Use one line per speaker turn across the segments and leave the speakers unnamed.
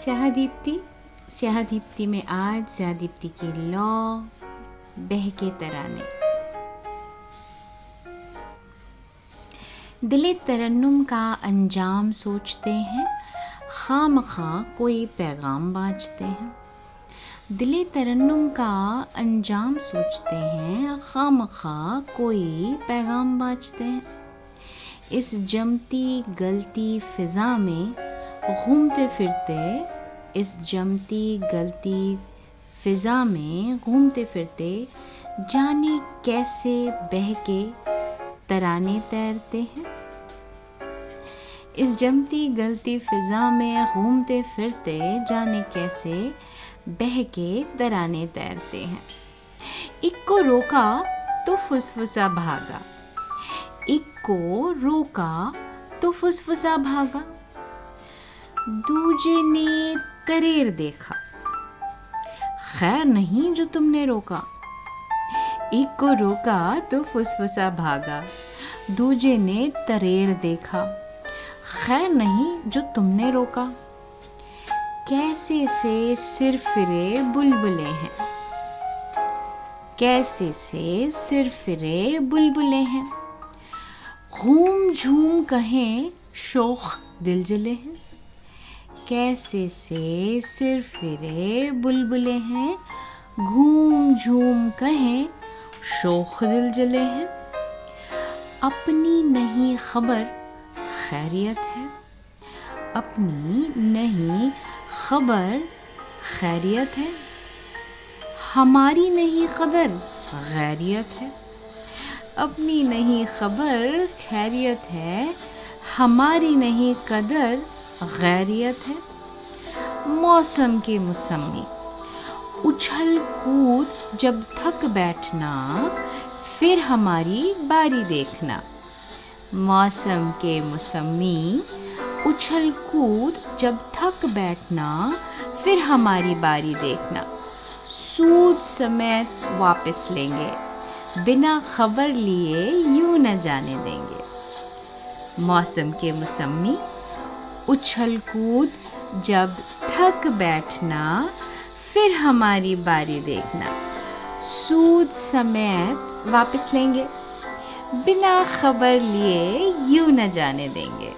स्याह दीप्ति स्याह दीप्ति में आज स्याह दीप्ति की लौ बहके तराने। दिले तरन्नुम का अंजाम सोचते हैं खाम खा कोई पैगाम बाँचते हैं। दिले तरन्नुम का अंजाम सोचते हैं खाम खा कोई पैगाम बाँचते हैं। इस जमती गलती फिज़ा में घूमते फिरते इस जमती, गलती फिज़ा में घूमते फिरते, जाने कैसे बह के तराने तैरते हैं? इस जमती, गलती फिज़ा में घूमते फिरते, जाने कैसे बह के तराने तैरते हैं? एक को रोका तो फुसफुसा भागा। एक को रोका तो फुसफुसा भागा। दूजे ने तरेर देखा। खैर नहीं जो तुमने रोका। एक को रोका तो फुसफुसा भागा। दूजे ने तरेर देखा। खैर नहीं जो तुमने रोका। कैसे से सिर फिरे बुलबुले हैं। कैसे से सिर फिरे बुलबुले हैं। घूम झूम कहें शोख दिल जले हैं। कैसे से सिर फिरे बुलबुले हैं, घूम झूम कहें, शोख दिल जले हैं। अपनी नहीं खबर खैरियत है। अपनी नहीं खबर खैरियत है। हमारी नहीं कदर गैरियत है। अपनी नहीं खबर खैरियत है। हमारी नहीं कदर गैरियत है? मौसम के मौसमी उछल कूद जब थक बैठना, फिर हमारी बारी देखना। मौसम के मौसमी उछल कूद जब थक बैठना, फिर हमारी बारी देखना। सूद समेत वापस लेंगे, बिना खबर लिए यूँ न जाने देंगे। मौसम के मौसमी उछल कूद, जब थक बैठना, फिर हमारी बारी देखना। सूद समेत वापस लेंगे। बिना खबर लिए यूँ न जाने देंगे।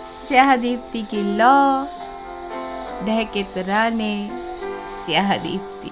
स्याह दीप्ति की लौ बह के तराने स्याह दीप्ति